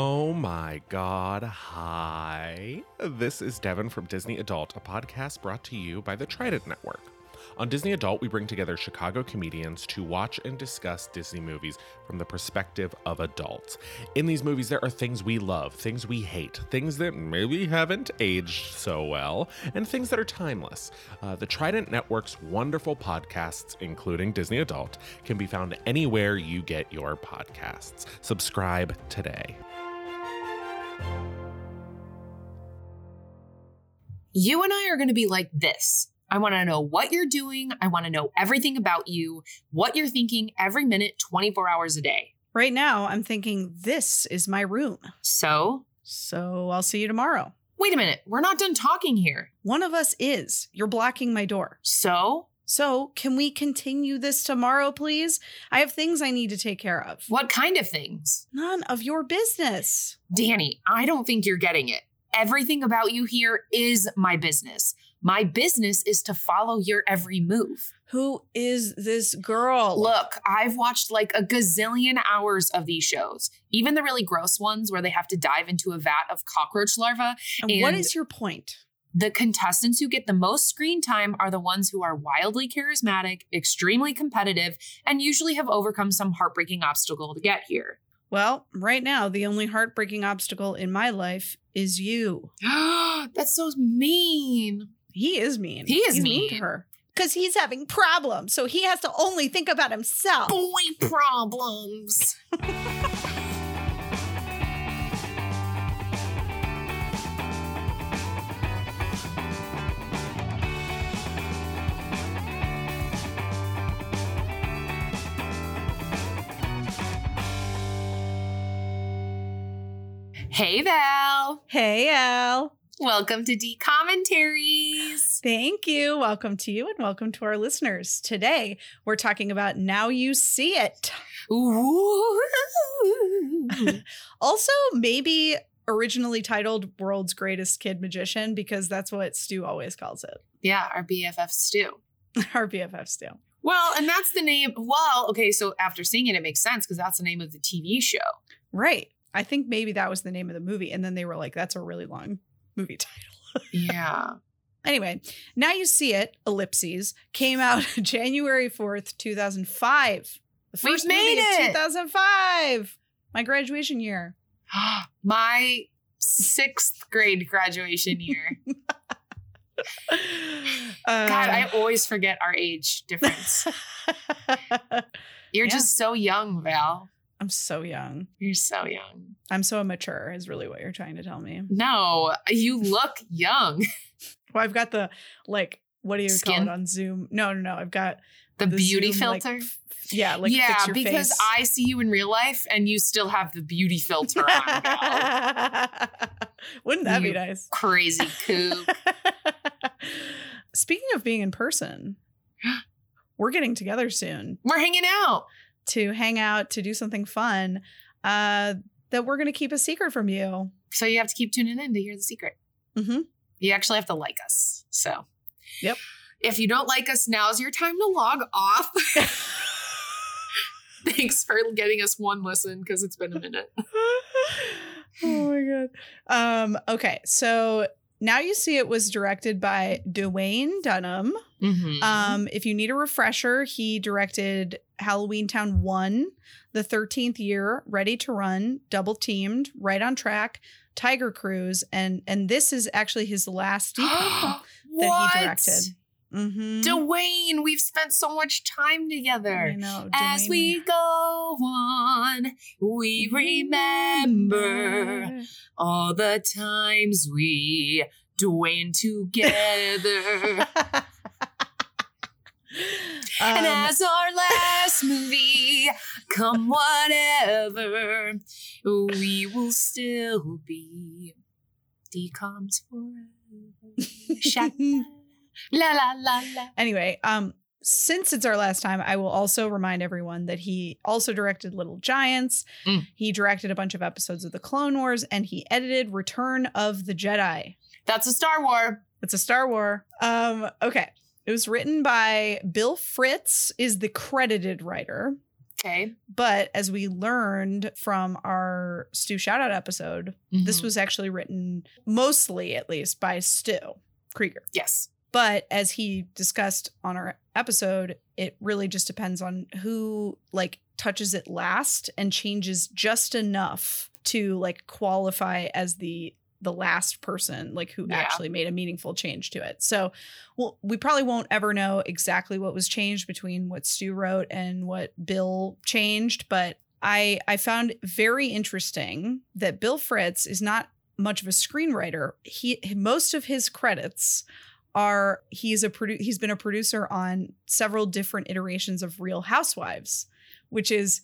Oh my god, hi. This is Devin from Disney Adult, a podcast brought to you by the Trident Network. On Disney Adult, we bring together Chicago comedians to watch and discuss Disney movies from the perspective of adults. In these movies, there are things we love, things we hate, things that maybe haven't aged so well, and things that are timeless. Uh, the Trident Network's wonderful podcasts, including Disney Adult, can be found anywhere you get your podcasts. Subscribe today. You and I are going to be like this. I want to know what you're doing. I want to know everything about you, what you're thinking every minute, 24 hours a day. Right now, I'm thinking this is my room. So, So I'll see you tomorrow. wait a minute. We're not done talking here. One of us is. You're blocking my door. So, So, can we continue this tomorrow, please? I have things I need to take care of. what kind of things? None of your business. Danny, I don't think you're getting it. Everything about you here is my business. My business is to follow your every move. Who is this girl? Look, I've watched like a gazillion hours of these shows, even the really gross ones where they have to dive into a vat of cockroach larvae. And what and- is your point? The contestants who get the most screen time are the ones who are wildly charismatic, extremely competitive, and usually have overcome some heartbreaking obstacle to get here. Well, right now, the only heartbreaking obstacle in my life is you. That's so mean. He is mean. He is He's to mean. her. Because he's having problems. So he has to only think about himself. Boy problems. Hey Val. Hey, Al. Welcome to D Commentaries. Thank you. Welcome to you and welcome to our listeners. Today, we're talking about Now You See It. Also, maybe originally titled World's Greatest Kid Magician because that's what Stu always calls it. yeah, our BFF Stu. Our BFF Stu. Well, and that's the name. Well, okay, so after seeing it, it makes sense because that's the name of the TV show. Right. I think maybe that was the name of the movie. And then they were like, that's a really long movie title. Yeah. Anyway, Now You See It, ellipses, came out January 4th, 2005. The We've made movie it! 2005. My graduation year. My sixth grade graduation year. Uh, God, I always forget our age difference. You're Yeah. just so young, Val. I'm so young. You're so young. I'm so immature, is really what you're trying to tell me. No, you look young. Well, I've got the, like, what do you call Skin? it on Zoom? No, no, no. I've got The, beauty Zoom, filter. f- yeah, like yeah, because face. I see you in real life and you still have the beauty filter on. Wouldn't that be nice? Crazy kook. Speaking of being in person, we're getting together soon We're hanging out. To hang out, to do something fun uh, that we're going to keep a secret from you. So you have to keep tuning in to hear the secret. hmm You actually have to like us. So, Yep. If you don't like us, now's your time to log off. Thanks for getting us one listen because it's been a minute. oh my god. Um, okay, so now you see it was directed by Duwayne Dunham. Mhm. Um, if you need a refresher, he directed Halloweentown 1, The 13th Year, Ready to Run, Double Teamed, Right on Track, Tiger Cruise, and and this is actually his last that he directed. Mm-hmm. Duwayne, we've spent so much time together. know. As we go on, we remember all the times we Dwayne together. And Um, as our last movie, come whatever, we will still be decoms forever. La la la la. anyway, um, since it's our last time, I will also remind everyone that he also directed Little Giants. Mm. He directed a bunch of episodes of the Clone Wars, and he edited Return of the Jedi. That's a Star War. It's a Star War. Um, okay. It was written by Bill Fritz, is the credited writer. Okay. But as we learned from our Stu Shoutout episode, this Mhm. was actually written mostly, at least, by Stu Krieger. yes. But as he discussed on our episode, it really just depends on who like touches it last and changes just enough to like qualify as the the last person like who Yeah. actually made a meaningful change to it. So, well, we probably won't ever know exactly what was changed between what Stu wrote and what Bill changed, but I I found very interesting that Bill Fritz is not much of a screenwriter. He most of his credits are he's a produ- he's been a producer on several different iterations of Real Housewives, which is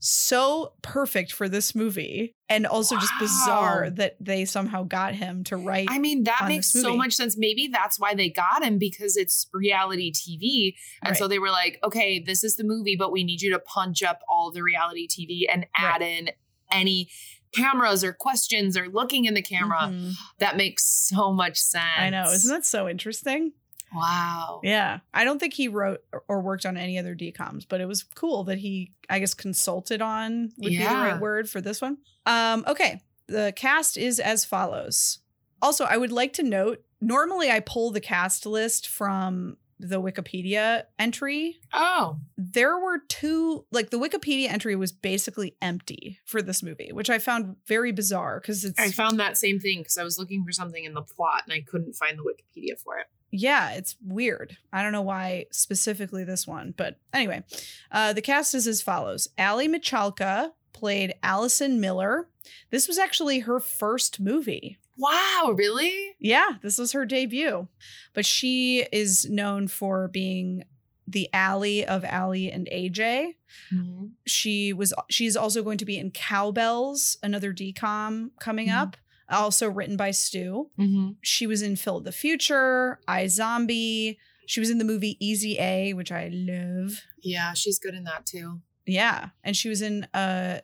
so perfect for this movie and also just bizarre that they somehow got him to write I mean, that makes so much sense. Maybe that's why they got him because it's reality TV. And so they were like, okay, this is the movie, but we need you to punch up all the reality TV and add in any cameras or questions or looking in the camera. Mhm. That makes so much sense. I know, isn't that so interesting? Wow. Yeah. I don't think he wrote or worked on any other DComs, but it was cool that he, I guess, consulted on would be the right word for this one. Um, okay. The cast is as follows. Also, I would like to note normally I pull the cast list from the Wikipedia entry. Oh, There were two, like the Wikipedia entry was basically empty for this movie, which I found very bizarre because it's I found that same thing because I was looking for something in the plot and I couldn't find the Wikipedia for it. yeah, it's weird. I don't know why specifically this one, but anyway, uh, the cast is as follows: Aly Michalka played Allyson Miller. This was actually her first movie. Wow, really? Yeah, this was her debut, but she is known for being the Aly of Aly and AJ. Mm-hmm. She was. She's also going to be in Cow Belles, another DCOM coming Mhm. up, also written by Stu Mm-hmm. she was in Phil of the Future, iZombie. She was in the movie Easy A, which I love. Yeah, she's good in that too. Yeah, and she was in a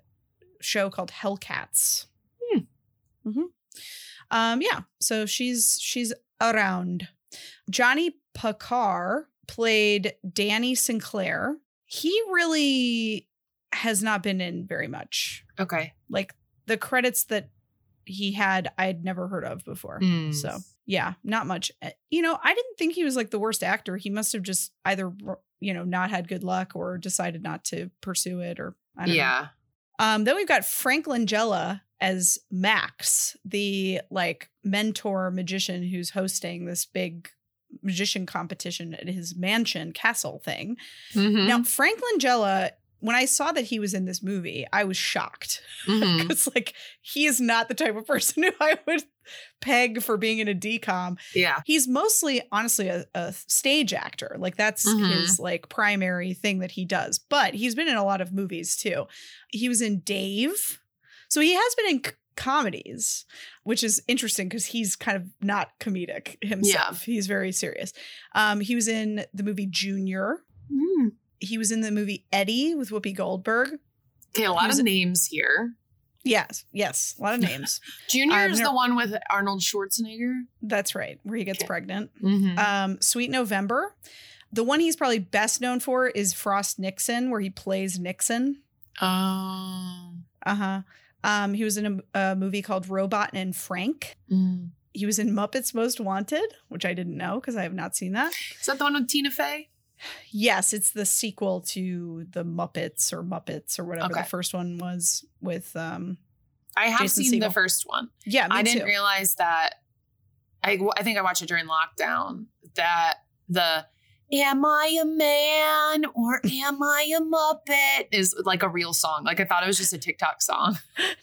show called Hellcats. Hmm. Um, yeah, so she's she's around. Johnny Pacar played Danny Sinclair. He really has not been in very much. Okay. Like the credits that he had, I'd never heard of before. Mm. So yeah, not much. Uh, You know, I didn't think he was like the worst actor. He must have just either you know not had good luck or decided not to pursue it, or I don't know. yeah. Um, then we've got Frank Langella as Max, the like mentor magician who's hosting this big magician competition at his mansion castle thing. Mhm. Now, Frank Langella, when I saw that he was in this movie, I was shocked because like he is not the type of person who I would peg for being in a decom. Yeah. He's mostly, honestly, a, a stage actor. Like that's Mhm. his like primary thing that he does. But he's been in a lot of movies too. He was in Dave, so he has been in c- comedies, which is interesting because he's kind of not comedic himself. He's very serious. Um, he was in the movie Junior. Mm. He was in the movie Eddie with Whoopi Goldberg. Okay, a lot of names here. Yes, yes, a lot of names. Junior I've is the one with Arnold Schwarzenegger. That's right, where he gets Okay. pregnant. Mm-hmm. Um, Sweet November. The one he's probably best known for is Frost Nixon, where he plays Nixon. oh. Uh huh. Um, he was in a, a movie called Robot and Frank. Mm. He was in Muppets Most Wanted, which I didn't know because I have not seen that. Is that the one with Tina Fey? Yes, it's the sequel to the Muppets or Muppets or whatever Okay. the first one was with. Um, I have Jason seen the first one. yeah, me I didn't too. realize that. I, I think I watched it during lockdown. That the "Am I a man or am I a muppet?" is like a real song. Like I thought it was just a TikTok song,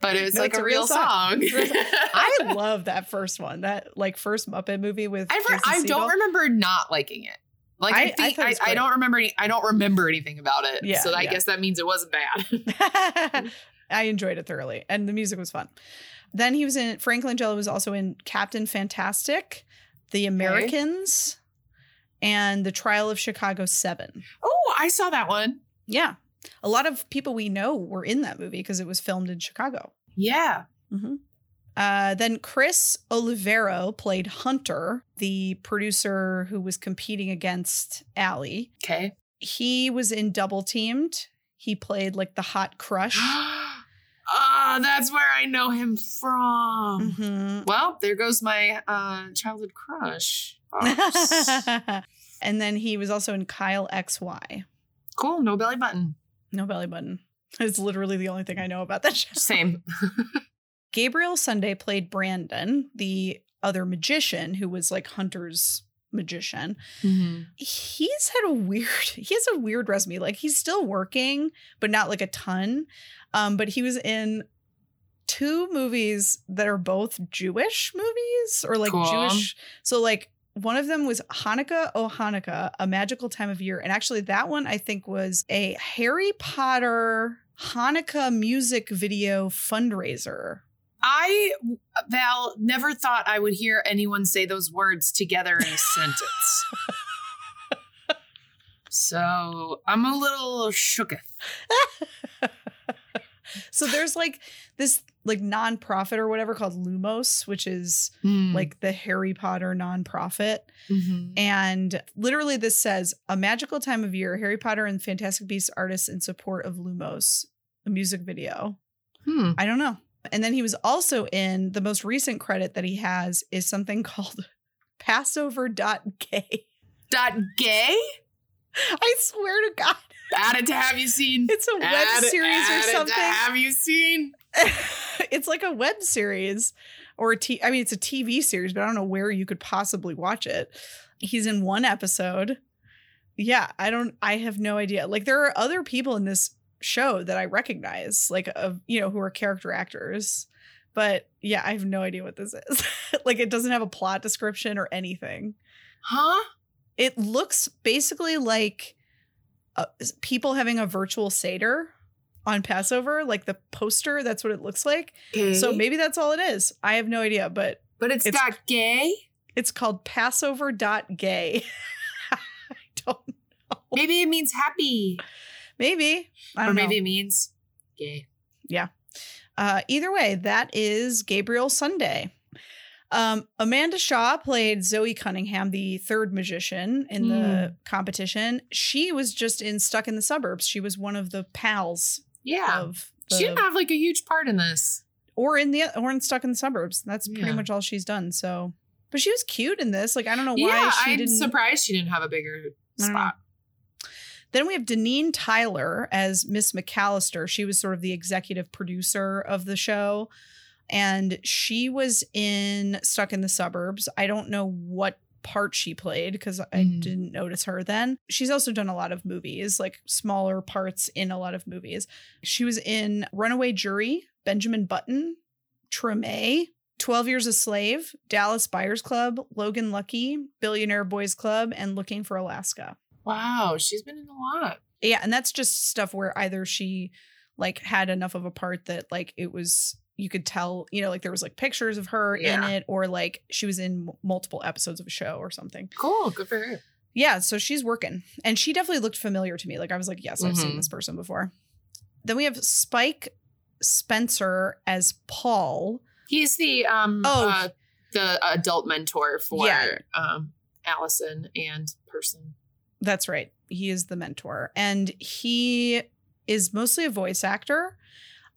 but it was No, like it's a, a real, real song. It's song. I love that first one. That like first Muppet movie with. I, I don't remember not liking it. Like I, I- I think I, I, don't remember any. I don't remember anything about it. Yeah, so I yeah. guess that means it wasn't bad. I enjoyed it thoroughly, and the music was fun. Then he was in Frank Langella was also in Captain Fantastic, The Americans, and The Trial of Chicago Seven. oh, I saw that one. Yeah, a lot of people we know were in that movie because it was filmed in Chicago. Yeah. Uh, then Chris Olivero played Hunter, the producer who was competing against Allie. Okay. He was in Double Teamed. He played like the hot crush. Ah, that's where I know him from. Mhm. Well, there goes my uh, childhood crush. And then he was also in Kyle XY. cool, no belly button. No belly button. It's literally the only thing I know about that show. Same. Gabriel Sunday played Brandon, the other magician who was like Hunter's magician. He's had a weird he has a weird resume. Like he's still working, but not like a ton. Um, but he was in two movies that are both Jewish movies or like Cool. Jewish. So like one of them was Hanukkah, oh Hanukkah, a magical time of year. And actually that one I think was a Harry Potter Hanukkah music video fundraiser. I, Val, never thought I would hear anyone say those words together in a sentence. So I'm a little shooketh. so there's like this like nonprofit or whatever called Lumos, which is Like, like the Harry Potter nonprofit. mhm. And literally this says a magical time of year, Harry Potter and Fantastic Beasts artists in support of Lumos, a music video. hmm. I don't know. And then he was also in the most recent credit that he has is something called Passover.gay. Dot gay? I swear to God, Add it to have you seen? it's a web series or something. have you seen? it's like a web series or a t- I mean it's a TV series, but I don't know where you could possibly watch it. He's in one episode. Yeah, I don't I have no idea. Like there are other people in this show that I recognize, like of you know, who are character actors. But yeah, I have no idea what this is. like it doesn't have a plot description or anything. Huh? It looks basically like uh, people having a virtual Seder on Passover, like the poster. That's what it looks like. Gay? So maybe that's all it is. I have no idea, but But it's, it's- dot gay? it's called Passover.gay. I don't know. Maybe it means happy. Maybe. I don't or maybe know. it means gay. Yeah. Uh, either way, that is Gabriel Sunday. Um, Amanda Shaw played Zoey Cunningham, the third magician in the competition. She was just in Stuck in the Suburbs. She was one of the pals Yeah. of the, she didn't have like a huge part in this. or in the or in Stuck in the Suburbs. That's pretty Yeah. much all she's done. So, but she was cute in this. Like I don't know why yeah, she I'm didn't. surprised she didn't have a bigger spot. know. Then we have Deneen Tyler as Miss McAllister. She was sort of the executive producer of the show. And she was in Stuck in the Suburbs. I don't know what part she played because I Mm. didn't notice her then. She's also done a lot of movies, like smaller parts in a lot of movies. She was in Runaway Jury, Benjamin Button, Treme, 12 Years a Slave, Dallas Buyers Club, Logan Lucky, Billionaire Boys Club, and Looking for Alaska. Wow, she's been in a lot. Yeah, and that's just stuff where either she like had enough of a part that like it was you could tell, you know, like there was like pictures of her in it or like she was in m- multiple episodes of a show or something. Cool, good for her. Yeah, so she's working. And she definitely looked familiar to me. Like I was like, yes, I've seen this person before. Then we have Spike Spencer as Paul. He's the um Oh. uh, the adult mentor for Yeah. um Allyson and person. That's right. He is the mentor. And he is mostly a voice actor,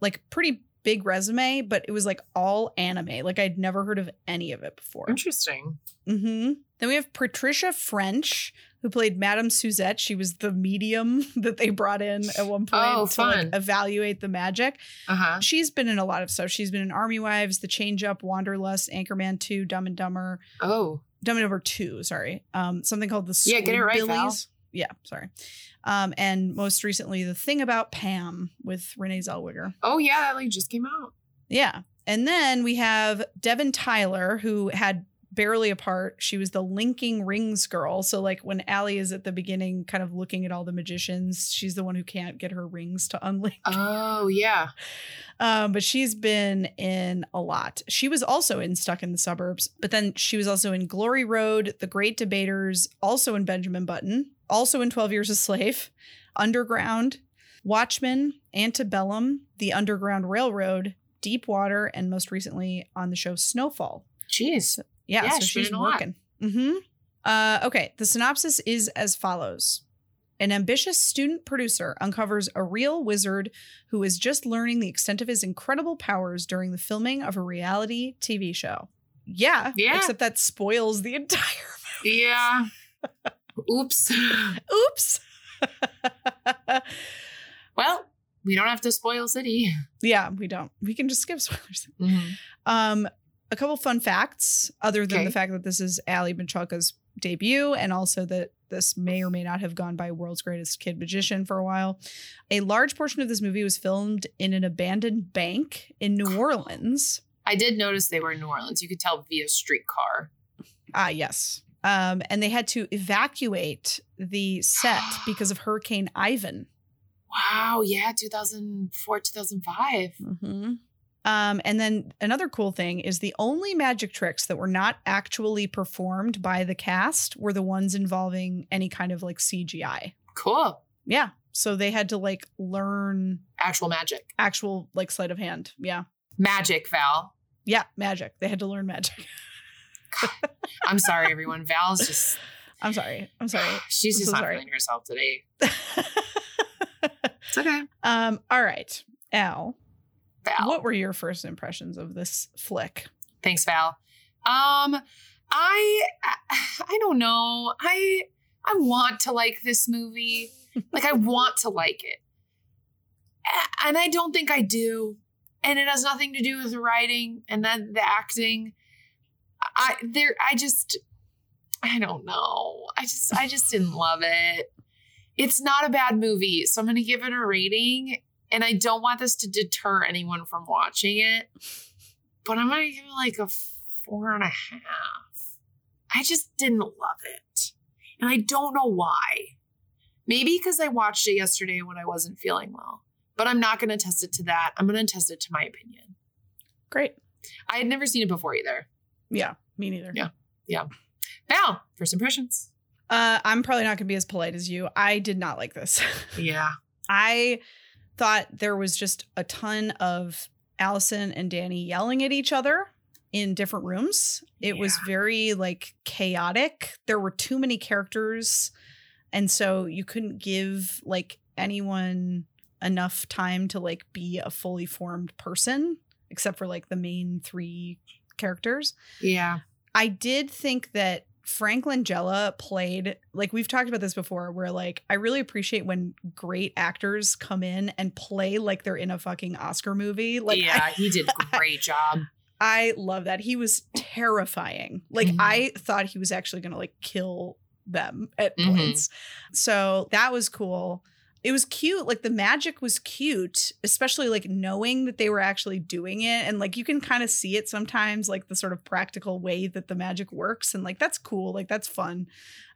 like pretty big resume, but it was like all anime. Like I'd never heard of any of it before. Interesting. Mm-hmm. Then we have Patricia French, who played Madame Susette. She was the medium that they brought in at one point Oh, to like, evaluate the magic. Uh-huh. She's been in a lot of stuff. She's been in Army Wives, The Change Up, Wanderlust, Anchorman 2, Dumb and Dumber, Oh. Dumb number 2, sorry. Um, something called The Yeah, get it right, Val. Yeah, sorry. Um, and most recently, The Thing About Pam with Renee Zellweger. Oh yeah, that like just came out. Yeah. And then we have Devyn Tyler, who had barely apart. She was the linking rings girl. So, like, when Allie is at the beginning, kind of looking at all the magicians, she's the one who can't get her rings to unlink. Oh yeah. Um, but she's been in a lot. She was also in Stuck in the Suburbs, but then she was also in Glory Road, The Great Debaters, also in Benjamin Button, also in 12 Years a Slave, Underground, Watchmen, Antebellum, The Underground Railroad, Deep Water, and most recently on the show Snowfall. Jeez. Yeah, Yeah, so she's she's in a lot. working. Mm-hmm. Uh, okay, the synopsis is as follows. An ambitious student producer uncovers a real wizard who is just learning the extent of his incredible powers during the filming of a reality TV show. Yeah, Yeah. except that spoils the entire Yeah. Oops. Oops. Well, we don't have to spoil City. yeah, we don't. We can just skip spoilers. Mhm. Um, a couple fun facts, other than Okay. the fact that this is Aly Michalka's debut, and also that this may or may not have gone by World's Greatest Kid Magician for a while. A large portion of this movie was filmed in an abandoned bank in New Orleans. I did notice they were in New Orleans. You could tell via streetcar. Ah, yes. Um, and they had to evacuate the set because of Hurricane Ivan. Wow. Yeah. 2004, 2005. Mm-hmm. Um, and then another cool thing is the only magic tricks that were not actually performed by the cast were the ones involving any kind of like CGI. Cool. Yeah. So they had to like learn Actual magic. actual like sleight of hand. Yeah. Magic, Val. Yeah. Magic. They had to learn magic. I'm sorry, everyone. Val's just, I'm sorry. I'm sorry. she's I'm just so not sorry. feeling herself today. It's okay. um, all right. Al, Val. what were your first impressions of this flick? Thanks, Val. Um, I, I don't know. I, I want to like this movie. like I want to like it, and I don't think I do. And it has nothing to do with the writing and then the acting. I there, I just, I don't know. I just, I just didn't love it. It's not a bad movie, so I'm going to give it a rating. And I don't want this to deter anyone from watching it but I'm gonna give it like a four and a half. I just didn't love it. And I don't know why. Maybe because I watched it yesterday when I wasn't feeling well. But I'm not gonna test it to that. I'm gonna test it to my opinion. Great. I had never seen it before either. Yeah. Me neither. Yeah. Yeah. Now, first impressions. Uh, I'm probably not going to be as polite as you. I did not like this. Yeah. I thought there was just a ton of Allyson and Danny yelling at each other in different rooms. It was very like chaotic. There were too many characters. And so you couldn't give like anyone enough time to like be a fully formed person, except for like the main three characters. Yeah. I did think that Frank Langella played like we've talked about this before where like I really appreciate when great actors come in and play like they're in a fucking Oscar movie. Like yeah, I, he did a great job. I love that. He was terrifying. Like Mhm. I thought he was actually going to like kill them at Mhm. points. So that was cool. It was cute. Like the magic was cute, especially like knowing that they were actually doing it. And like you can kind of see it sometimes, like the sort of practical way that the magic works. And like that's cool. Like that's fun.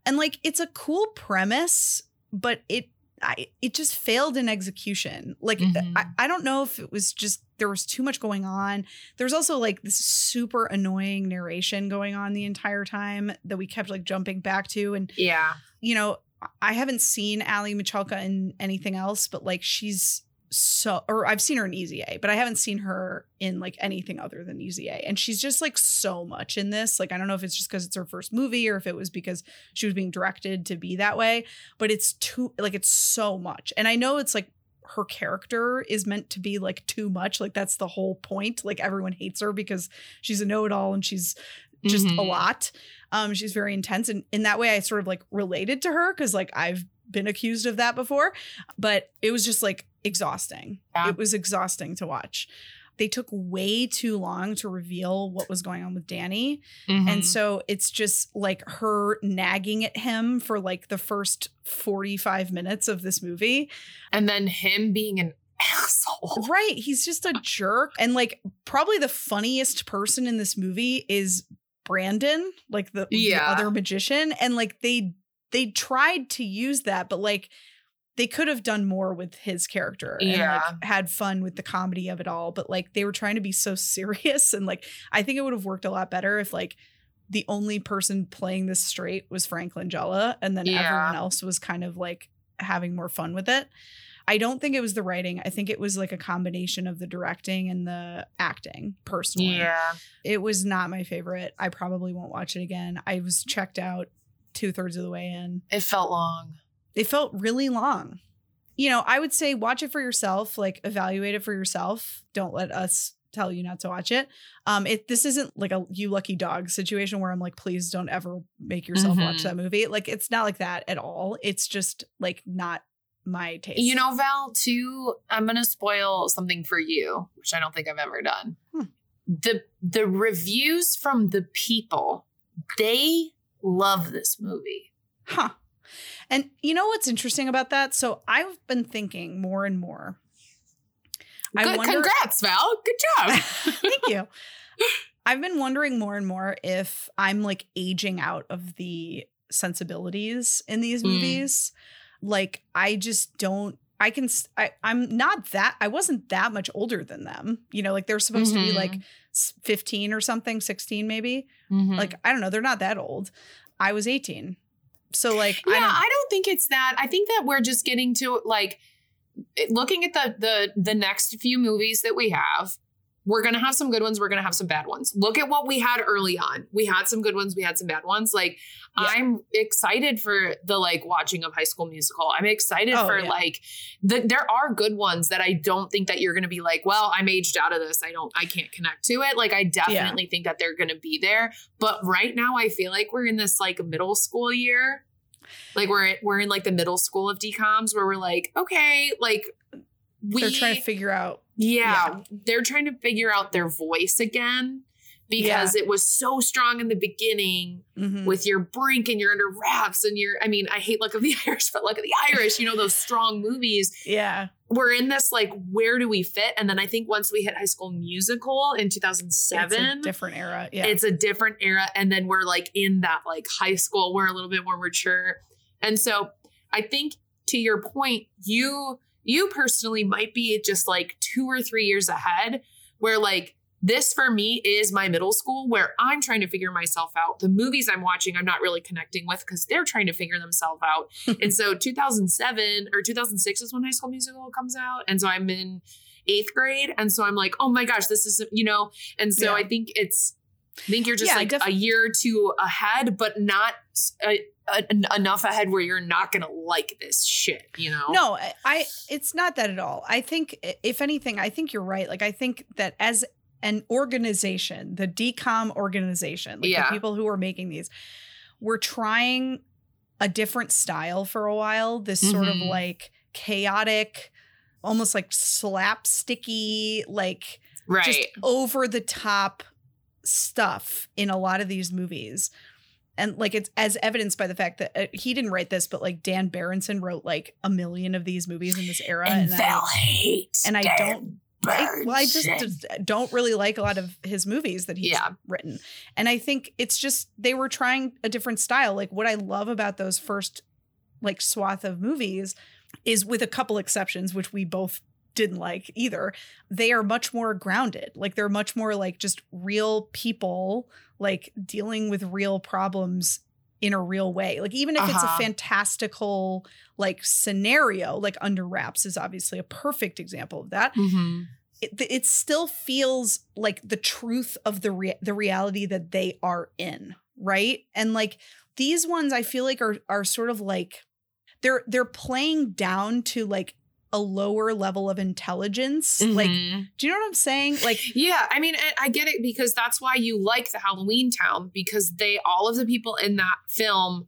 And like it's a cool premise, but it I, it just failed in execution. Like Mhm. I, I don't know if it was just there was too much going on. There's also like this super annoying narration going on the entire time that we kept like jumping back to. And Yeah. you know, I haven't seen Aly Michalka in anything else, but like she's so, or I've seen her in Easy A, but I haven't seen her in like anything other than Easy A. And she's just like so much in this. Like, I don't know if it's just because it's her first movie or if it was because she was being directed to be that way, but it's too, like, it's so much. And I know it's like, her character is meant to be like too much. Like that's the whole point. Like everyone hates her because she's a know-it-all and she's just a Mhm. lot. Um, she's very intense, and in that way, I sort of like related to her because like I've been accused of that before, but it was just like exhausting. Yeah. It was exhausting to watch. They took way too long to reveal what was going on with Danny. Mhm. And so it's just like her nagging at him for like the first 45 minutes of this movie. and then him being an asshole. Right. He's just a jerk. And like probably the funniest person in this movie is Brandon, like the, the other magician. And like they they tried to use that, but like they could have done more with his character and Yeah. like had fun with the comedy of it all. But like they were trying to be so serious. And like I think it would have worked a lot better if like the only person playing this straight was Franklin Langella and then Yeah. everyone else was kind of like having more fun with it. I don't think it was the writing. I think it was like a combination of the directing and the acting, personally. Yeah. It was not my favorite. I probably won't watch it again. I was checked out two thirds of the way in. It felt long. It felt really long. You know, I would say watch it for yourself, like evaluate it for yourself. Don't let us tell you not to watch it. Um, it this isn't like a you lucky dog situation where I'm like, please don't ever make yourself watch Mhm. that movie. Like it's not like that at all. It's just like not my taste. You know, Val, too, I'm gonna spoil something for you, which I don't think I've ever done. Hmm. The the reviews from the people, they love this movie. Huh. And you know what's interesting about that? So I've been thinking more and more. I wonder- congrats, Val. Good job. Thank you. I've been wondering more and more if I'm like aging out of the sensibilities in these Mm. movies. Like I just don't I can I I'm not that I wasn't that much older than them. You know, like they're supposed to be like 15 or something, 16 maybe. Mhm. Like I don't know, they're not that old. I was 18. So like yeah, I I don't don't, think it's that. I think that we're just getting to like looking at the the the next few movies that we have. We're gonna have some good ones. We're gonna have some bad ones. Look at what we had early on. We had some good ones. We had some bad ones. Like Yeah. I'm excited for the like watching of High School Musical. I'm excited Oh, for yeah. like the, there are good ones that I don't think that you're gonna be like, well, I'm aged out of this. I don't. I can't connect to it. Like I definitely think that they're gonna be there. But right now, I feel like we're in this like middle school year like we're we're in like the middle school of decoms where we're like okay like we they're trying to figure out yeah, they're trying to figure out their voice again because it was so strong in the beginning mhm. with your brink and your under wraps and your i mean i hate luck of the irish but luck of the irish you know those strong movies yeah. we're in this like where do we fit and then i think once we hit high school musical in It's 2007 a different era. Yeah. it's a different era and then we're like in that like high school we're a little bit more mature and so i think to your point you you personally might be just like two or three years ahead where like this for me is my middle school where i'm trying to figure myself out. The movies i'm watching i'm not really connecting with because they're trying to figure themselves out. And so 2007 or 2006 is when high school musical comes out and so i'm in eighth grade and so i'm like oh my gosh this is you know? And so Yeah. i think it's i think you're just Yeah, like def- a year or two ahead but not s- a- a- en- enough ahead where you're not gonna like this shit you know No, I, I it's not that at all. I think if anything, I think you're right. Like I think that as an organization, the decom organization, like Yeah. the people who are making these, we're trying a different style for a while. This sort of Mhm. like chaotic, almost like slapsticky, like right just over the top stuff in a lot of these movies. And like it's as evidenced by the fact that uh, he didn't write this, but like Dan Berendsen wrote like a million of these movies in this era. and I- val hates and I Dan don't I, well, I just, just don't really like a lot of his movies that he's Yeah. written. And I think it's just they were trying a different style. Like what I love about those first like swath of movies is with a couple exceptions, which we both didn't like either, they are much more grounded. Like they're much more like just real people like dealing with real problems in a real way. Like even if it's a Uh-huh. fantastical like scenario, like Under Wraps is obviously a perfect example of that Mhm. it, it still feels like the truth of the the reality that they are in, right? And like these ones, I feel like are are sort of like they're they're playing down to like a lower level of intelligence. Like, Mhm. do you know what I'm saying? Like, Yeah, I mean, I- get it because that's why you like the Halloweentown because they all of the people in that film,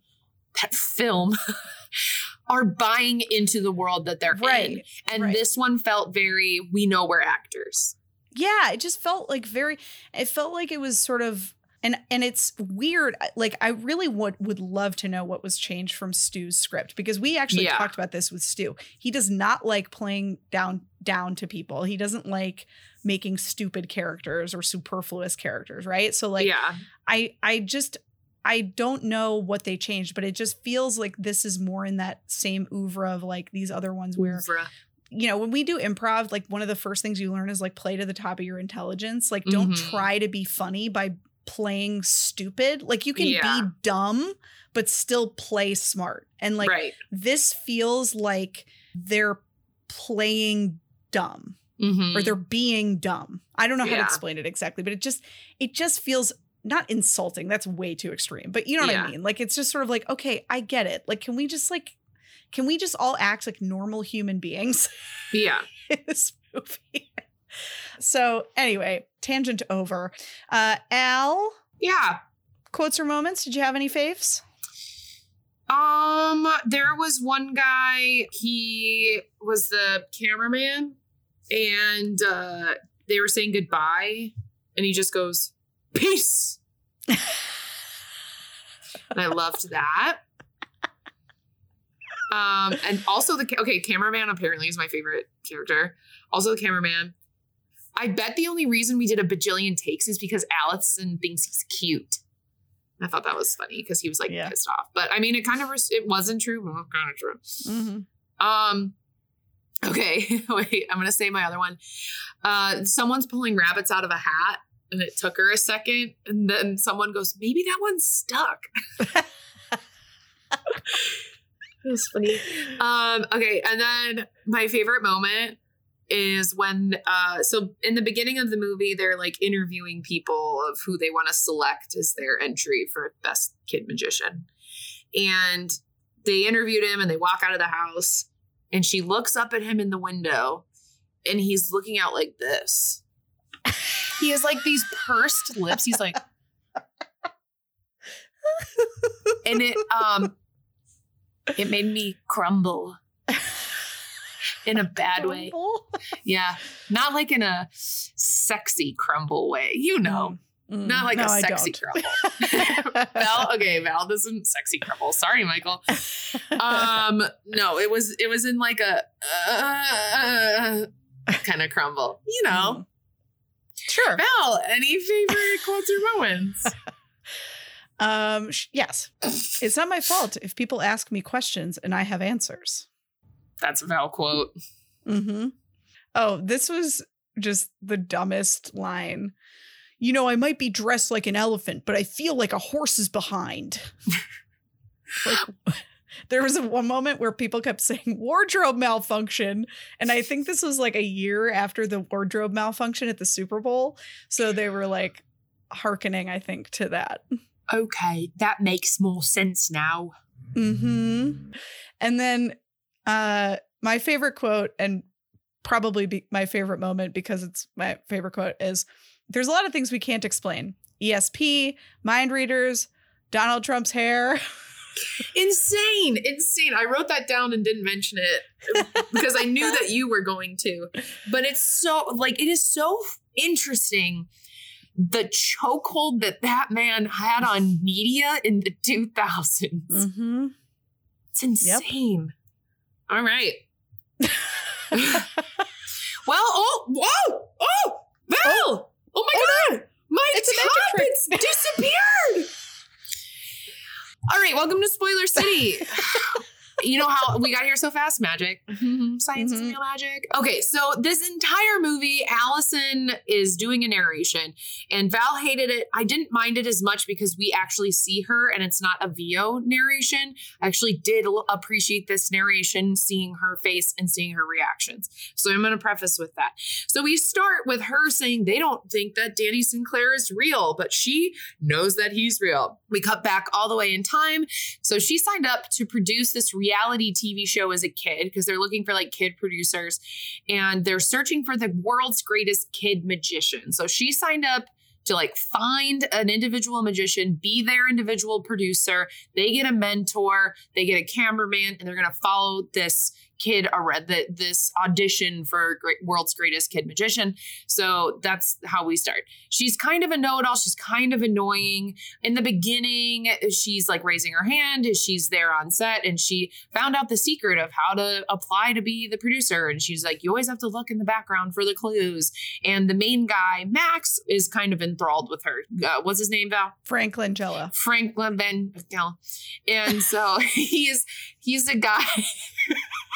that film, are buying into the world that they're in, and right. this one felt very. We know we're actors. yeah, it just felt like very. It felt like it was sort of. And, and it's weird. Like I really would would love to know what was changed from Stu's script because we actually Yeah. talked about this with Stu. He does not like playing down down to people. He doesn't like making stupid characters or superfluous characters, right? So like yeah, I I just I don't know what they changed, but it just feels like this is more in that same oeuvre of like these other ones where Oeuvre. you know when we do improv, like one of the first things you learn is like play to the top of your intelligence. Like don't Mhm. try to be funny by playing stupid. Like you can Yeah. be dumb but still play smart. And like right. this feels like they're playing dumb Mhm. or they're being dumb. I don't know how to explain it exactly, but it just it just feels not insulting. That's way too extreme. But you know what Yeah. I mean? Like it's just sort of like, okay, I get it. Like can we just like can we just all act like normal human beings Yeah. in this movie? So anyway, tangent over. Uh, Al, Yeah. quotes or moments? Did you have any faves? Um, there was one guy, he was the cameraman, and uh they were saying goodbye, and he just goes, Peace. and I loved that. Um, and also the okay, cameraman apparently is my favorite character. Also the cameraman. I bet the only reason we did a bajillion takes is because Allyson thinks he's cute. I thought that was funny because he was like Yeah. pissed off. But I mean, it kind of res- it wasn't true, but it was kind of true. Mm-hmm. Um. Okay, wait. I'm gonna say my other one. Uh, someone's pulling rabbits out of a hat, and it took her a second, and then someone goes, "Maybe that one's stuck." it was funny. Um. Okay, and then my favorite moment is when uh so in the beginning of the movie they're like interviewing people of who they want to select as their entry for best kid magician. And they interviewed him and they walk out of the house and she looks up at him in the window and he's looking out like this. He has like these pursed lips. He's like and it um it made me crumble in a bad way. Yeah. Not like in a sexy crumble way. You know. Mm, not like no, a sexy crumble. Val okay val doesn't sexy crumble. Sorry michael. Um no it was it was in like a uh, kind of crumble you know? Sure. val any favorite quotes or moments? Um, sh- yes. It's not my fault if people ask me questions and I have answers. That's a val quote Mm-hmm. Oh, this was just the dumbest line. You know, I might be dressed like an elephant, but I feel like a horse is behind. like, there was a one moment where people kept saying wardrobe malfunction, and I think this was like a year after the wardrobe malfunction at the Super Bowl, so they were like hearkening, I think, to that. okay that makes more sense now Mm-hmm. And then uh my favorite quote and probably be my favorite moment because it's my favorite quote is there's a lot of things we can't explain. ESP, mind readers, Donald Trump's hair. insane insane i wrote that down and didn't mention it because i knew that you were going to but it's so like it is so interesting the chokehold that that man had on media in the 2000s Mm-hmm. it's insane all right. Well oh whoa oh Val! oh, my god. My It's a magic trick. disappeared. All right welcome to spoiler city. You know how we got here so fast? Magic. Science is Mhm. real magic. Okay so this entire movie is doing a narration and val hated it. I didn't mind it as much because we actually see her and it's not a vo narration. I actually did appreciate this narration seeing her face and seeing her reactions. So i'm going to preface with that. So we start with her saying they don't think that danny sinclair is real but she knows that he's real. We cut back all the way in time. So she signed up to produce this reality TV show as a kid because they're looking for like kid producers and they're searching for the world's greatest kid magician. So she signed up to like find an individual magician, be their individual producer. They get a mentor, they get a cameraman, and they're going to follow this kid around the, this audition for great, world's greatest kid magician. So that's how we start. She's kind of a know-it-all. She's kind of annoying in the beginning she's like raising her hand she's there on set and she found out the secret of how to apply to be the producer and she's like you always have to look in the background for the clues and the main guy max is kind of enthralled with her uh, what's his name val Franklin Jella. franklin ben and so he's he's a guy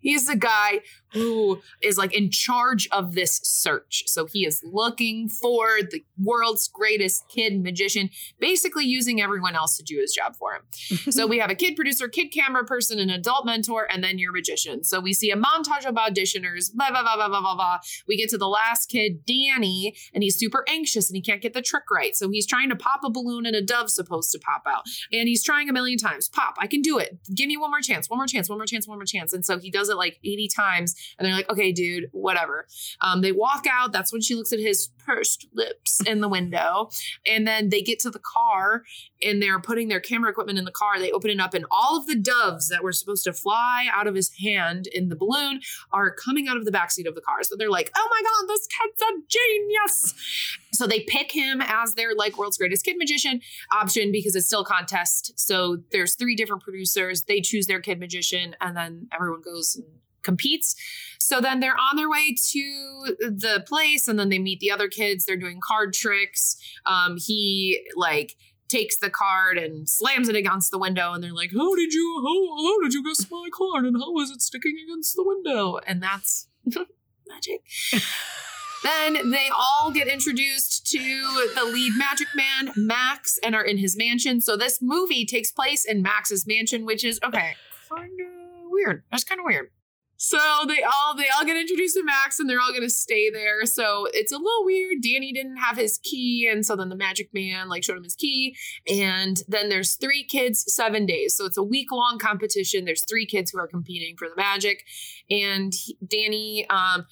he's a guy who is like in charge of this search. So he is looking for the world's greatest kid magician, basically using everyone else to do his job for him. so we have a kid producer, kid camera person, an adult mentor, and then your magician. So we see a montage of auditioners, blah, blah, blah, blah, blah, blah, blah. We get to the last kid, Danny, and he's super anxious and he can't get the trick right. So he's trying to pop a balloon and a dove's supposed to pop out. And he's trying a million times. Pop, I can do it. Give me one more chance, one more chance, one more chance, one more chance. And so he does it like 80 times. And they're like, okay, dude, whatever. Um, they walk out. That's when she looks at his pursed lips in the window. And then they get to the car and they're putting their camera equipment in the car. They open it up, and all of the doves that were supposed to fly out of his hand in the balloon are coming out of the backseat of the car. So they're like, oh my God, this kid's a genius. So they pick him as their like world's greatest kid magician option because it's still a contest. So there's three different producers. They choose their kid magician, and then everyone goes and competes. So then they're on their way to the place, and then they meet the other kids. They're doing card tricks. Um, he like takes the card and slams it against the window and they're like how did you how, how did you guess my card and how is it sticking against the window and that's magic then they all get introduced to the lead magic man max and are in his mansion so this movie takes place in max's mansion which is okay kind of weird that's kind of weird so they all they all get introduced to Max and they're all gonna stay there. So it's a little weird. Danny didn't have his key, and so then the magic man like showed him his key. And then there's three kids, seven days. So it's a week long competition. There's three kids who are competing for the magic, and he, Danny. Um,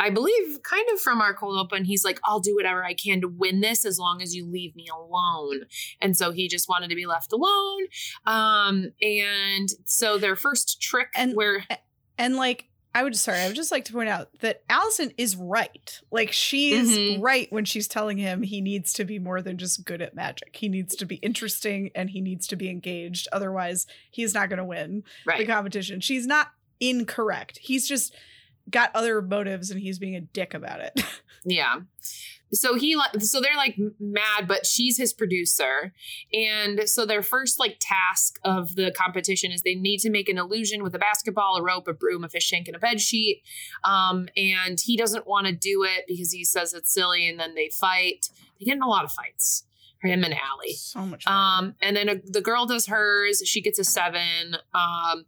I believe kind of from our cold open, he's like, I'll do whatever I can to win this as long as you leave me alone. And so he just wanted to be left alone. Um, and so their first trick And- where And like, I would sorry, I would just like to point out that Allyson is right. Like she is Mhm. right when she's telling him he needs to be more than just good at magic. He needs to be interesting and he needs to be engaged. Otherwise, he's not going to win the competition. She's not incorrect. He's just got other motives and he's being a dick about it. Yeah. So he so they're like mad, but she's his producer. And so their first like task of the competition is they need to make an illusion with a basketball, a rope, a broom, a fish tank, and a bed sheet. Um, and he doesn't want to do it because he says it's silly, and then they fight. They get in a lot of fights. Him and Allie. so much. fun. Um, and then a, the girl does hers. She gets a seven. Um,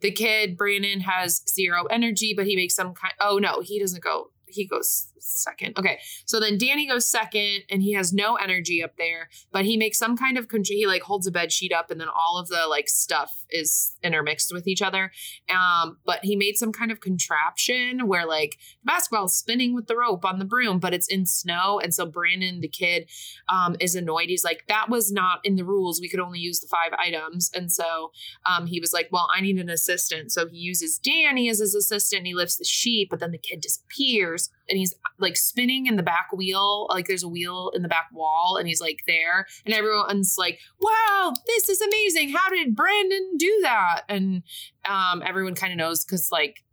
the kid Brandon has zero energy, but he makes some kind. Oh no, he doesn't go. He goes second. Okay, so then Danny goes second, and he has no energy up there, but he makes some kind of control. He like holds a bed sheet up, and then all of the like stuff is intermixed with each other. Um, but he made some kind of contraption where like basketball is spinning with the rope on the broom, but it's in snow, and so Brandon, the kid, um, is annoyed. He's like, that was not in the rules. We could only use the five items. And so um, he was like, well, I need an assistant. So he uses Danny as his assistant. He lifts the sheet, but then the kid disappears and he's like spinning in the back wheel. Like there's a wheel in the back wall and he's like there. And everyone's like, wow, this is amazing. How did Brandon do that? And um, everyone kind of knows because like,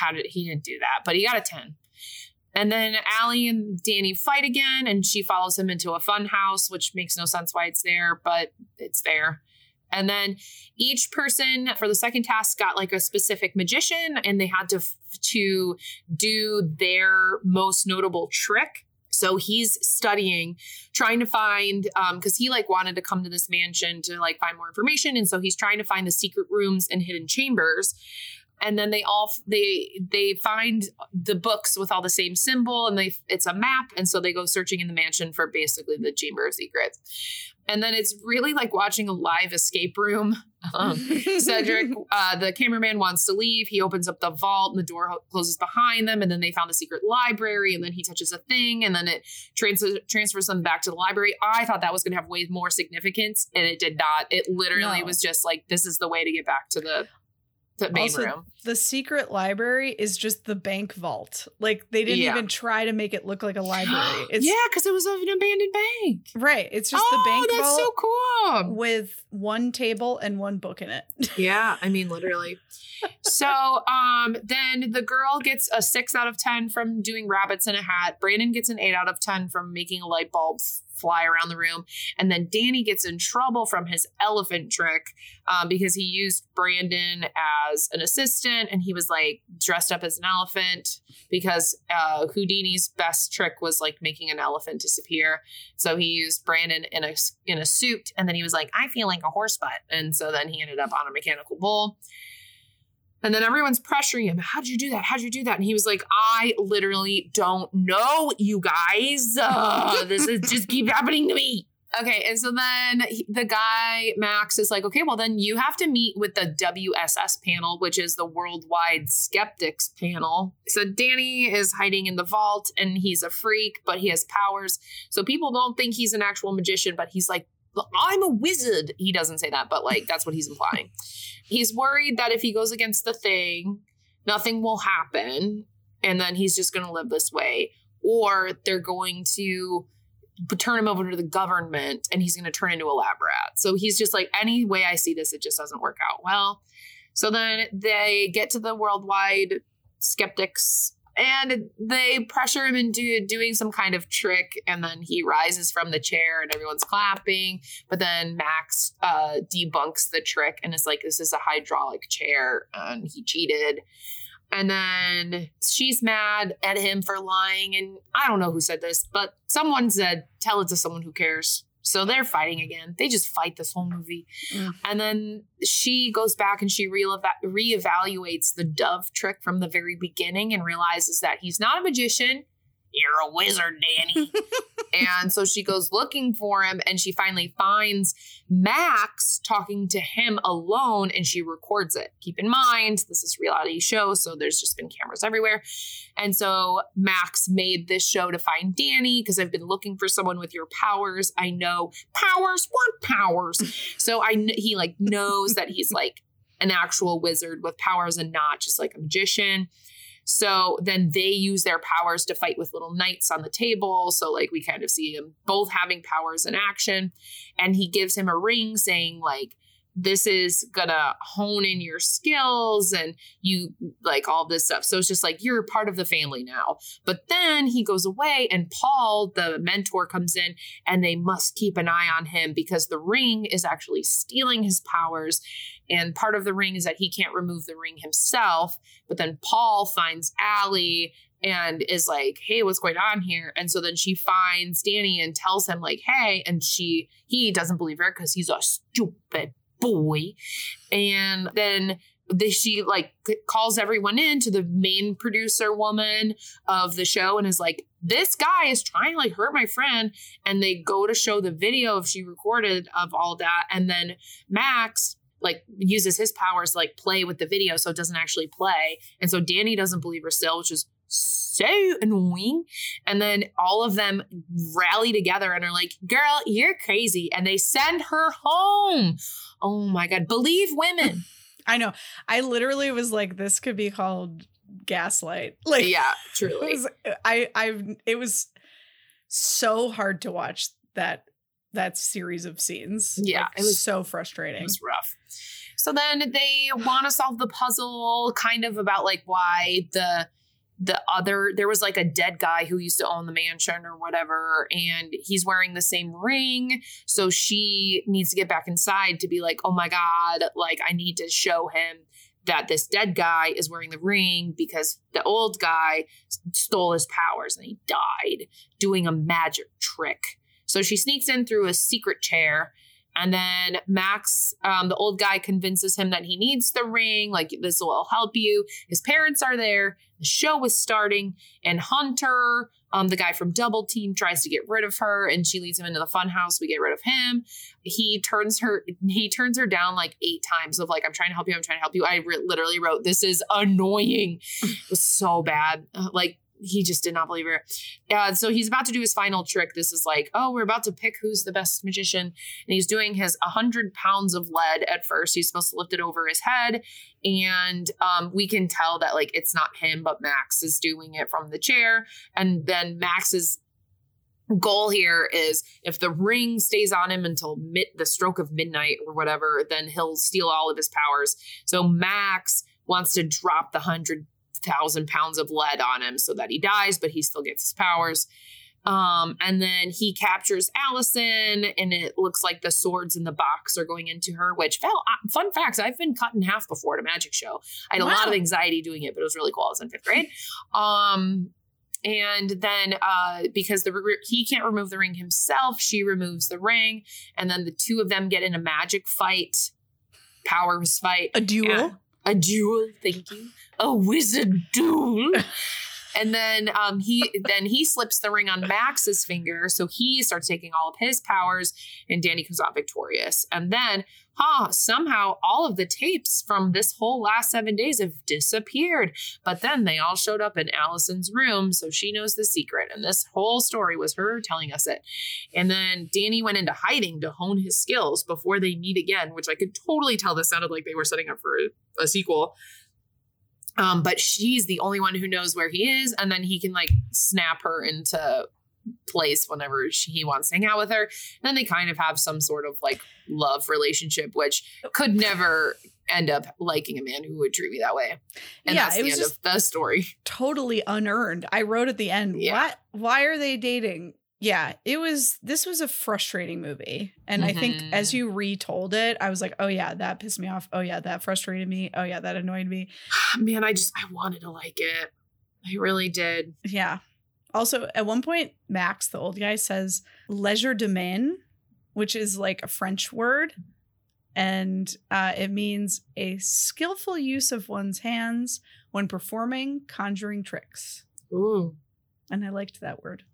how did he didn't do that, but he got a 10. And then Allie and Danny fight again, and she follows him into a fun house, which makes no sense why it's there, but it's there. And then each person for the second task got like a specific magician, and they had to to do their most notable trick. So he's studying, trying to find, um, because he like wanted to come to this mansion to like find more information, and so he's trying to find the secret rooms and hidden chambers and then they all they they find the books with all the same symbol and they it's a map. And so they go searching in the mansion for basically the chamber of secrets. And then it's really like watching a live escape room. Um, cedric uh, the cameraman wants to leave. He opens up the vault and the door closes behind them. And then they found a secret library and then he touches a thing and then it trans- transfers them back to the library. I thought that was going to have way more significance and it did not. It literally No. was just like this is the way to get back to the the main Also, room the secret library is just the bank vault. Like they didn't Yeah. even try to make it look like a library. It's yeah, because it was an abandoned bank. right. It's just oh, the bank that's vault so cool. with one table and one book in it. Yeah, I mean literally. so um then the girl gets a six out of ten from doing rabbits in a hat. Brandon gets an eight out of ten from making a light bulb fly around the room. And then Danny gets in trouble from his elephant trick um, because he used Brandon as an assistant and he was like dressed up as an elephant because uh, Houdini's best trick was like making an elephant disappear. So he used Brandon in a in a suit and then he was like, I feel like a horse butt. And so then he ended up on a mechanical bull. And then everyone's pressuring him. How'd you do that? How'd you do that? And he was like, I literally don't know, you guys. Uh, this is just keep happening to me. Okay. And so then he- the guy, Max, is like, okay, well, then you have to meet with the WSS panel, which is the Worldwide Skeptics panel. So Danny is hiding in the vault and he's a freak, but he has powers. So people don't think he's an actual magician, but he's like, I'm a wizard. He doesn't say that, but like that's what he's implying. he's worried that if he goes against the thing, nothing will happen. And then he's just going to live this way. Or they're going to turn him over to the government and he's going to turn into a lab rat. So he's just like, any way I see this, it just doesn't work out well. So then they get to the worldwide skeptics and they pressure him into doing some kind of trick and then he rises from the chair and everyone's clapping but then max uh, debunks the trick and is like this is a hydraulic chair and he cheated. And then she's mad at him for lying and i don't know who said this but someone said tell it to someone who cares so they're fighting again they just fight this whole movie Mm. and then she goes back and she re- reevaluates the dove trick from the very beginning and realizes that he's not a magician. You're a wizard, Danny. and so she goes looking for him and she finally finds Max talking to him alone and she records it. Keep in mind, this is a reality show, so there's just been cameras everywhere. And so Max made this show to find Danny because I've been looking for someone with your powers. I know powers, want powers? So I he like knows that he's like an actual wizard with powers and not just like a magician. So then they use their powers to fight with little knights on the table. So like we kind of see them both having powers in action. And he gives him a ring saying like this is gonna hone in your skills and you like all this stuff. So it's just like you're part of the family now. But then he goes away and Paul, the mentor, comes in and they must keep an eye on him because the ring is actually stealing his powers. And part of the ring is that he can't remove the ring himself. But then Paul finds Allie and is like, hey, what's going on here? And so then she finds Danny and tells him, like, hey, and she he doesn't believe her because he's a stupid boy. And then the, she like calls everyone in to the main producer woman of the show and is like, this guy is trying to like hurt my friend. And they go to show the video of she recorded of all that. And then Max like uses his powers to like play with the video so it doesn't actually play. And so Danny doesn't believe her still, which is so annoying. And then all of them rally together and are like, girl, you're crazy. And they send her home. Oh my God. Believe women. I know. I literally was like, this could be called gaslight. Like, yeah, it truly. was, uh, I, I, it was so hard to watch that that series of scenes. Yeah, Like, it was- so frustrating. It was rough. So then they want to solve the puzzle kind of about like why the the other there was like a dead guy who used to own the mansion or whatever and he's wearing the same ring so she needs to get back inside to be like oh my god like I need to show him that this dead guy is wearing the ring because the old guy stole his powers and he died doing a magic trick. So she sneaks in through a secret chair and then Max, um, the old guy, convinces him that he needs the ring. Like, this will help you. His parents are there. The show is starting. And Hunter, um, the guy from Double Team, tries to get rid of her and she leads him into the funhouse. We get rid of him. He turns her, he turns her down like eight times of like, I'm trying to help you. I'm trying to help you. I re- literally wrote, this is annoying. It was so bad. Uh, Like, he just did not believe her. Uh, so he's about to do his final trick. This is like, oh, we're about to pick who's the best magician. And he's doing his 100 pounds of lead at first. He's supposed to lift it over his head. And um, we can tell that like it's not him but max is doing it from the chair. And then max's goal here is if the ring stays on him until mid the stroke of midnight or whatever then he'll steal all of his powers. So max wants to drop the 100,000 pounds of lead on him so that he dies but he still gets his powers Um, and then he captures Allyson, and it looks like the swords in the box are going into her. Which, Val, uh, fun facts: I've been cut in half before at a magic show. I had a lot of anxiety doing it, but it was really cool. I was in fifth grade. Um, and then uh, because the re- he can't remove the ring himself, she removes the ring, and then the two of them get in a magic fight, powers fight, A duel. Yeah. A duel. Thank you, a wizard duel. And then um, he then he slips the ring on Max's finger, so he starts taking all of his powers, and Danny comes out victorious. And then, huh, somehow all of the tapes from this whole last seven days have disappeared. But then they all showed up in Allyson's room, so she knows the secret. And this whole story was her telling us it. And then Danny went into hiding to hone his skills before they meet again, which I could totally tell this sounded like they were setting up for a, sequel. Um, but she's the only one who knows where he is, and then he can like snap her into place whenever she, he wants to hang out with her. And then they kind of have some sort of like love relationship, which could never end up liking a man who would treat me that way. And Yeah, that's it the was end just- of the story. totally unearned. I wrote at the end, Yeah. what why are they dating? Yeah, it was this was a frustrating movie. And I think as you retold it, I was like, "Oh yeah, that pissed me off. Oh yeah, that frustrated me. Oh yeah, that annoyed me." Man, I just I wanted to like it. I really did. Yeah. Also, at one point, Max, the old guy, says legerdemain, which is like a French word. And uh, it means a skillful use of one's hands when performing conjuring tricks. Ooh, And I liked that word.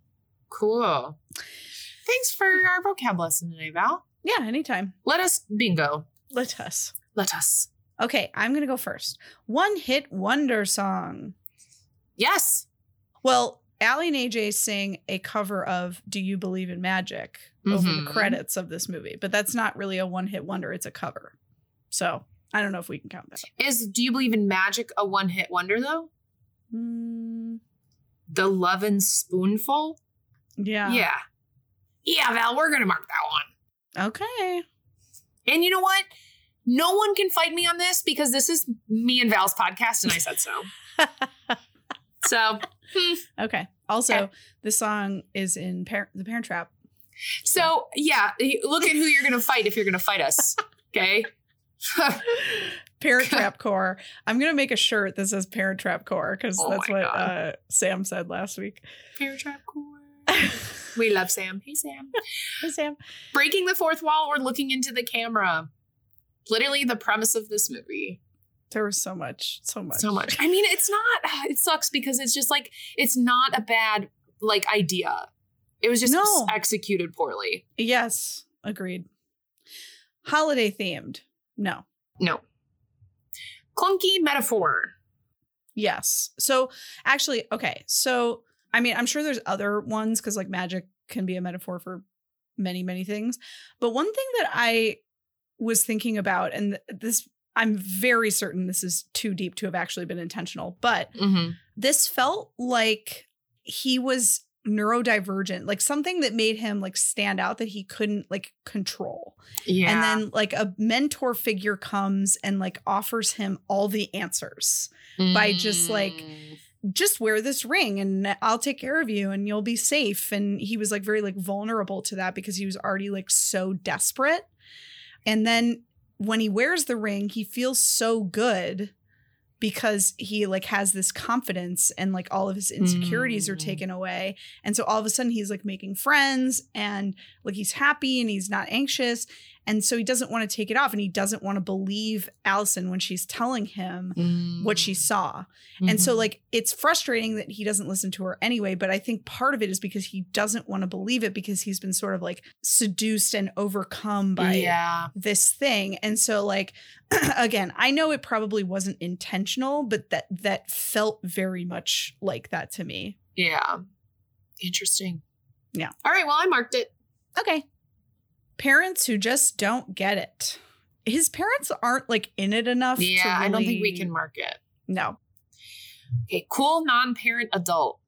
Cool. Thanks for our vocab lesson today, Val. Yeah, anytime. Let us bingo. Let us. Let us. Okay, I'm going to go first. One hit wonder song. Yes. Well, Aly and AJ sing a cover of Do You Believe in Magic over Mhm. the credits of this movie, but that's not really a one hit wonder. It's a cover. So I don't know if we can count that. Is Do You Believe in Magic a one hit wonder, though? Mm, The Lovin' Spoonful? Yeah. Yeah. Yeah, Val, we're going to mark that one. Okay. And you know what? No one can fight me on this because this is me and Val's podcast, and I said so. so, hmm. okay. Also, Okay. the song is in Par- The Parent Trap. so yeah, look at who you're going to fight if you're going to fight us. Okay. Parent Trap Core. I'm going to make a shirt that says Parent Trap Core because Oh that's what uh, Sam said last week. Parent Trap Core. We love Sam. Hey, Sam. Hey, Sam. Breaking the fourth wall or looking into the camera. Literally the premise of this movie. There was so much, so much. So much. I mean, it's not, it sucks because it's just like, it's not a bad like idea. It was just No. executed poorly. Yes, agreed. Holiday themed. No. No. Clunky metaphor. Yes. So actually, okay. So I mean, I'm sure there's other ones because like magic can be a metaphor for many, many things. But one thing that I was thinking about, and this, I'm very certain this is too deep to have actually been intentional, but Mm-hmm. this felt like he was neurodivergent, like something that made him like stand out that he couldn't like control. Yeah. And then like a mentor figure comes and like offers him all the answers. by just, like, Mm. Just wear this ring and I'll take care of you and you'll be safe. And he was like very like vulnerable to that because he was already like so desperate. And then when he wears the ring, he feels so good because he like has this confidence and like all of his insecurities are Mm. taken away. And so all of a sudden he's like making friends and like he's happy and he's not anxious. And so he doesn't want to take it off and he doesn't want to believe Allyson when she's telling him what she saw. And so Mhm. like it's frustrating that he doesn't listen to her anyway, but I think part of it is because he doesn't want to believe it because he's been sort of like seduced and overcome by yeah. this thing. And so like again, I know it probably wasn't intentional, but that that felt very much like that to me. Yeah. Interesting. Yeah. All right. Well, I marked it. Okay. Parents who just don't get it. His parents aren't like in it enough. to Yeah. I don't think we can mark it. No. Okay. Cool non parent adult.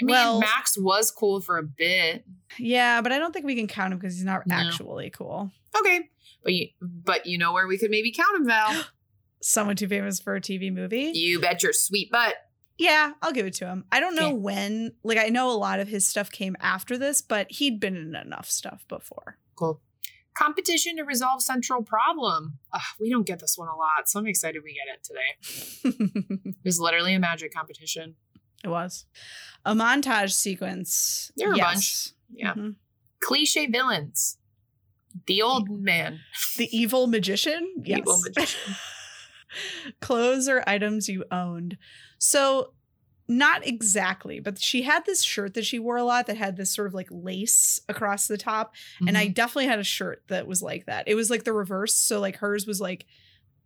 I mean, Well- Max was cool for a bit. Yeah, but I don't think we can count him because he's not No. actually cool. Okay. But you, but you know where we could maybe count him, Val. Someone too famous for a TV movie. you bet your sweet butt. Yeah, I'll give it to him. I don't know Okay. when. Like, I know a lot of his stuff came after this, but he'd been in enough stuff before. Cool. Competition to resolve central problem. Ugh, we don't get this one a lot, so I'm excited we get it today. it was literally a magic competition. It was a montage sequence. There were a Yes. Yeah. Mhm. Cliche villains. The old man. The evil magician. Yes. Evil magician. Clothes or items you owned. So, not exactly, but she had this shirt that she wore a lot that had this sort of like lace across the top. And I Mhm. definitely had a shirt that was like that. It was like the reverse. So, like hers was like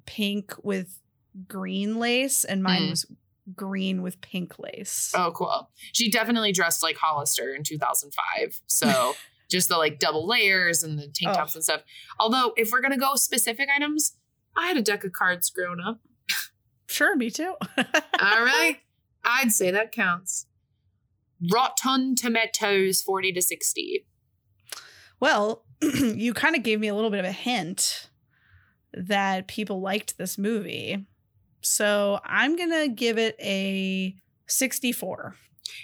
pink with green lace, and mine Mm. was green with pink lace. Oh, cool. She definitely dressed like Hollister in 2005. So just the like double layers and the tank Oh. tops and stuff. Although, if we're gonna go specific items, I had a deck of cards growing up. Sure, me too. All right, I'd say that counts. Rotten tomatoes, 40 to 60. Well, you kind of gave me a little bit of a hint that people liked this movie. So I'm going to give it a 64.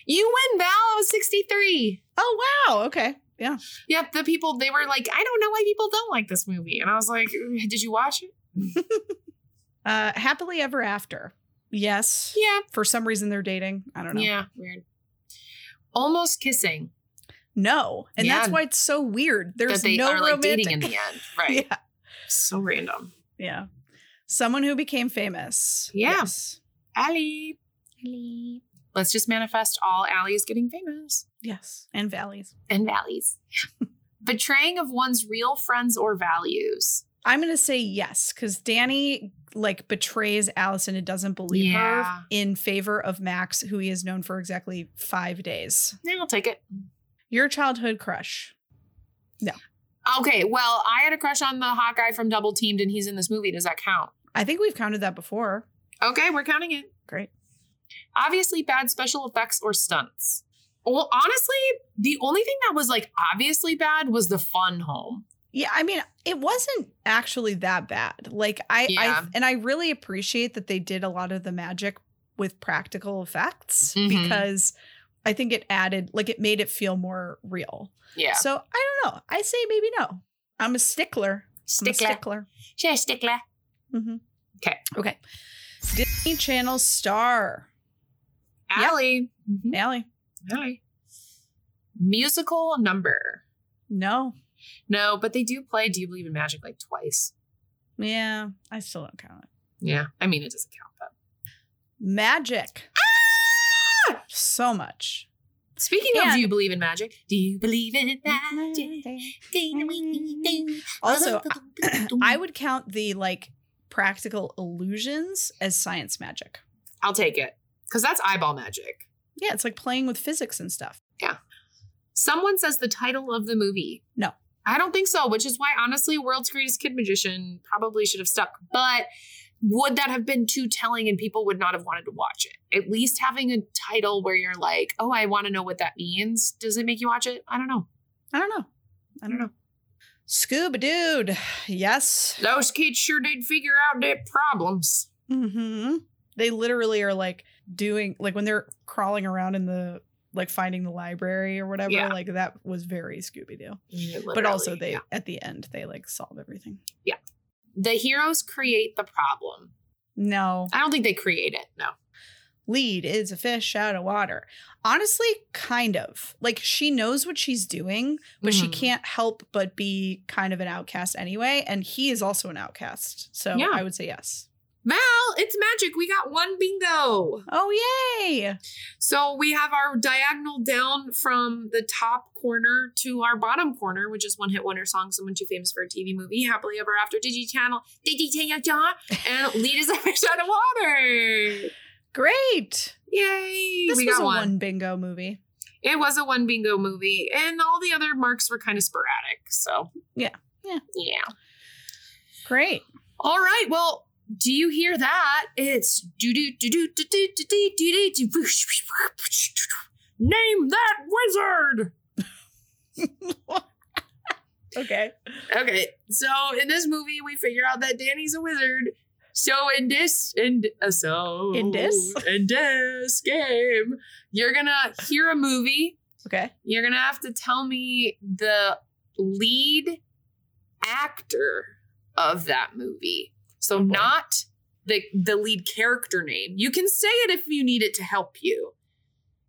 You win, Val. I was 63. Oh, wow. Okay. Yeah. Yep, the people, they were like, I don't know why people don't like this movie. And I was like, did you watch it? Uh, Happily Ever After. Yes. Yeah. For some reason, they're dating. I don't know. Yeah, weird. Almost kissing. No. And Yeah. that's why it's so weird. There's that they no are like dating in the end. Right. yeah. So random. Yeah. Someone who became famous. Yeah. Yes. Aly. Aly. Let's just manifest all Allies getting famous. Yes. And valleys. And valleys. Betraying of one's real friends or values. I'm gonna say yes because Danny like betrays Allyson and doesn't believe her in favor of Max, who he has known for exactly five days. Yeah, I'll take it. Your childhood crush. No. Okay, well, I had a crush on the hot guy from Double Teamed, and he's in this movie. Does that count? I think we've counted that before. Okay, we're counting it. Great. Obviously, bad special effects or stunts. Well, honestly, the only thing that was like obviously bad was the fun home. Yeah, I mean, it wasn't actually that bad. Like I, Yeah. I and I really appreciate that they did a lot of the magic with practical effects Mhm. because I think it added like it made it feel more real. Yeah. So I don't know. I say maybe no. I'm a stickler. I'm a Stickler. stickler. Sure, stickler. Mm-hmm. Okay. Okay. Disney Channel star. Yep. Aly. Mhm. Aly. Aly. Musical number. No. No, but they do play Do You Believe in Magic like twice. Yeah. I still don't count it. Yeah. I mean, it doesn't count, but. Magic. Ah! So much. Speaking of Do You Believe in Magic? Do you believe in magic? Also, I would count the like practical illusions as science magic. I'll take it. Because that's eyeball magic. Yeah, it's like playing with physics and stuff. Yeah. Someone says the title of the movie. No. I don't think so, which is why honestly, World's Greatest Kid Magician probably should have stuck. But would that have been too telling and people would not have wanted to watch it? At least having a title where you're like, oh, I want to know what that means. Does it make you watch it? I don't know. I don't know. I don't know. Scooby Doo. Yes. Those kids sure did figure out their problems. Mm-hmm. They literally are like doing like when they're crawling around in the like finding the library or whatever. Yeah. Like that was very Scooby Doo. But also they yeah. at the end they like solve everything. Yeah. The heroes create the problem. No. I don't think they create it. No. Lead is a fish out of water. Honestly, kind of. Like she knows what she's doing, but she Mhm. can't help but be kind of an outcast anyway. And he is also an outcast. So Yeah. I would say yes. Val, it's magic. We got one bingo. Oh yay! So we have our diagonal down from the top corner to our bottom corner, which is one hit wonder song, someone too famous for a TV movie, Happily Ever After, Digi Channel, Digi Channel, and Lead is a fish out of water. Great. Yay! This we was got a one. one bingo movie. It was a one bingo movie, and all the other marks were kind of sporadic. So Yeah. Yeah. yeah. Great. All right. Well, do you hear that? It's do do do do do do do do do do do. Name that wizard. Okay. Okay, so in this movie, we figure out that Danny's a wizard, So in this in uh, so In this? in this game, you're gonna hear a movie. Okay. You're gonna have to tell me the lead actor of that movie. So Oh, not the the lead character name. You can say it if you need it to help you.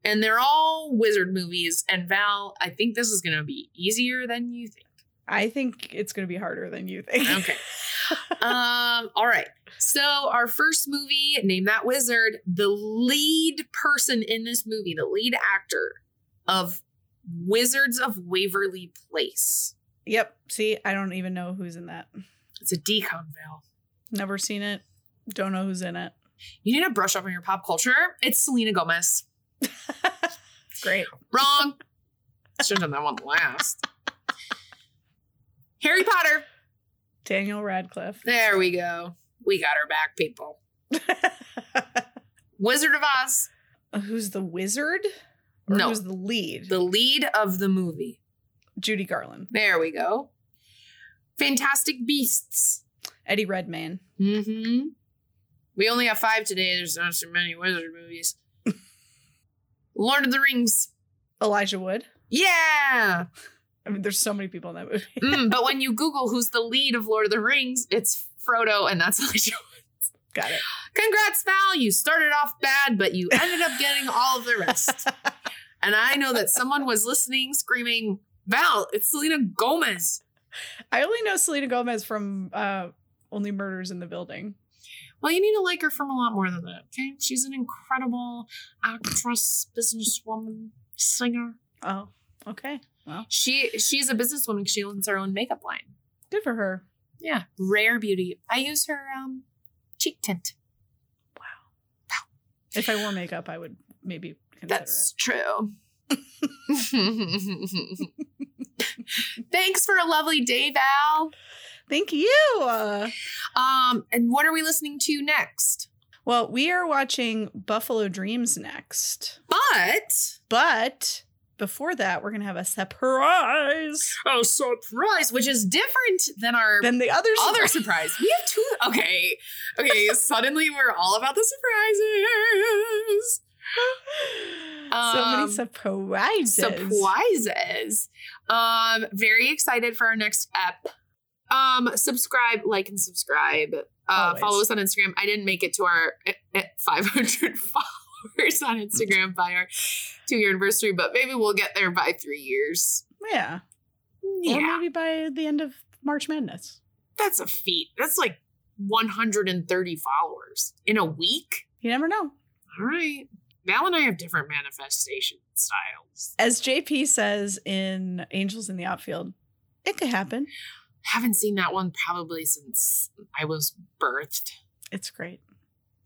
And they're all wizard movies. And Val, I think this is gonna be easier than you think. I think it's going to be harder than you think. Okay. um, all right. So our first movie, name that wizard, the lead person in this movie, the lead actor of Wizards of Waverly Place. Yep. See, I don't even know who's in that. It's a DCOM Val. Never seen it. Don't know who's in it. You need to brush up on your pop culture. It's Selena Gomez. Great. Wrong. Should have done that one last. Harry Potter. Daniel Radcliffe. There we go. We got her back, people. Wizard of Oz. who's the wizard? Or No. Who's the lead? The lead of the movie. Judy Garland. There we go. Fantastic Beasts. Eddie Redmayne. Mm-hmm. We only have five today. There's not so many wizard movies. Lord of the Rings. Elijah Wood. Yeah. I mean, there's so many people in that movie. Mm, but when you Google who's the lead of Lord of the Rings, it's Frodo, and that's Elijah. Wood. Got it. Congrats, Val. You started off bad, but you ended up getting all of the rest. and I know that someone was listening, screaming, Val, it's Selena Gomez. I only know Selena Gomez from uh, Only Murders in the Building. Well, you need to like her from a lot more than that. Okay, she's an incredible actress, businesswoman, singer. Oh, okay. Well, She she's a businesswoman. She owns her own makeup line. good for her. Yeah, rare beauty. I use her um cheek tint. Wow. wow. If I wore makeup, I would maybe consider it. That's true. Thanks for a lovely day, Val. Thank you. Um, and what are we listening to next? well, we are watching Buffalo Dreams next. But But before that, we're going to have a surprise. a surprise, which is different than our than the other other surprise. surprise. We have two. Okay, okay. suddenly we're all about the surprises. so Um, many surprises. Surprises. Um, very excited for our next ep. Um, subscribe, like, and subscribe. Uh, follow us on Instagram. I didn't make it to our eh, eh, 500 followers on Instagram by our two year anniversary, but maybe we'll get there by three years. Yeah. Or Yeah, maybe by the end of March Madness. that's a feat. That's like 130 followers in a week. You never know. All right. Val and I have different manifestation styles. As JP says in Angels in the Outfield, it could happen. Haven't seen that one probably since I was birthed. It's great.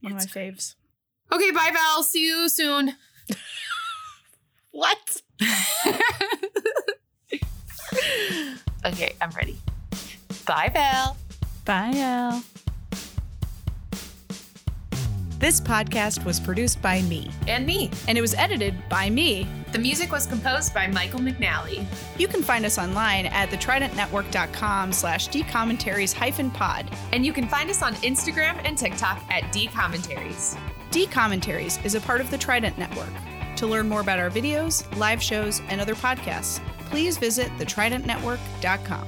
One It's of my faves. Okay, bye, Val. See you soon. What? okay, I'm ready. Bye, Val. Bye, Al. This podcast was produced by me, And me. and it was edited by me. The music was composed by Michael McNally. You can find us online at thetridentnetwork.com slash dcommentaries hyphen pod. And you can find us on Instagram and TikTok at D Commentaries. D-Commentaries is a part of the Trident Network. To learn more about our videos, live shows, and other podcasts, please visit thetridentnetwork.com.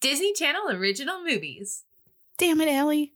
Disney Channel original movies. Damn it, Allie.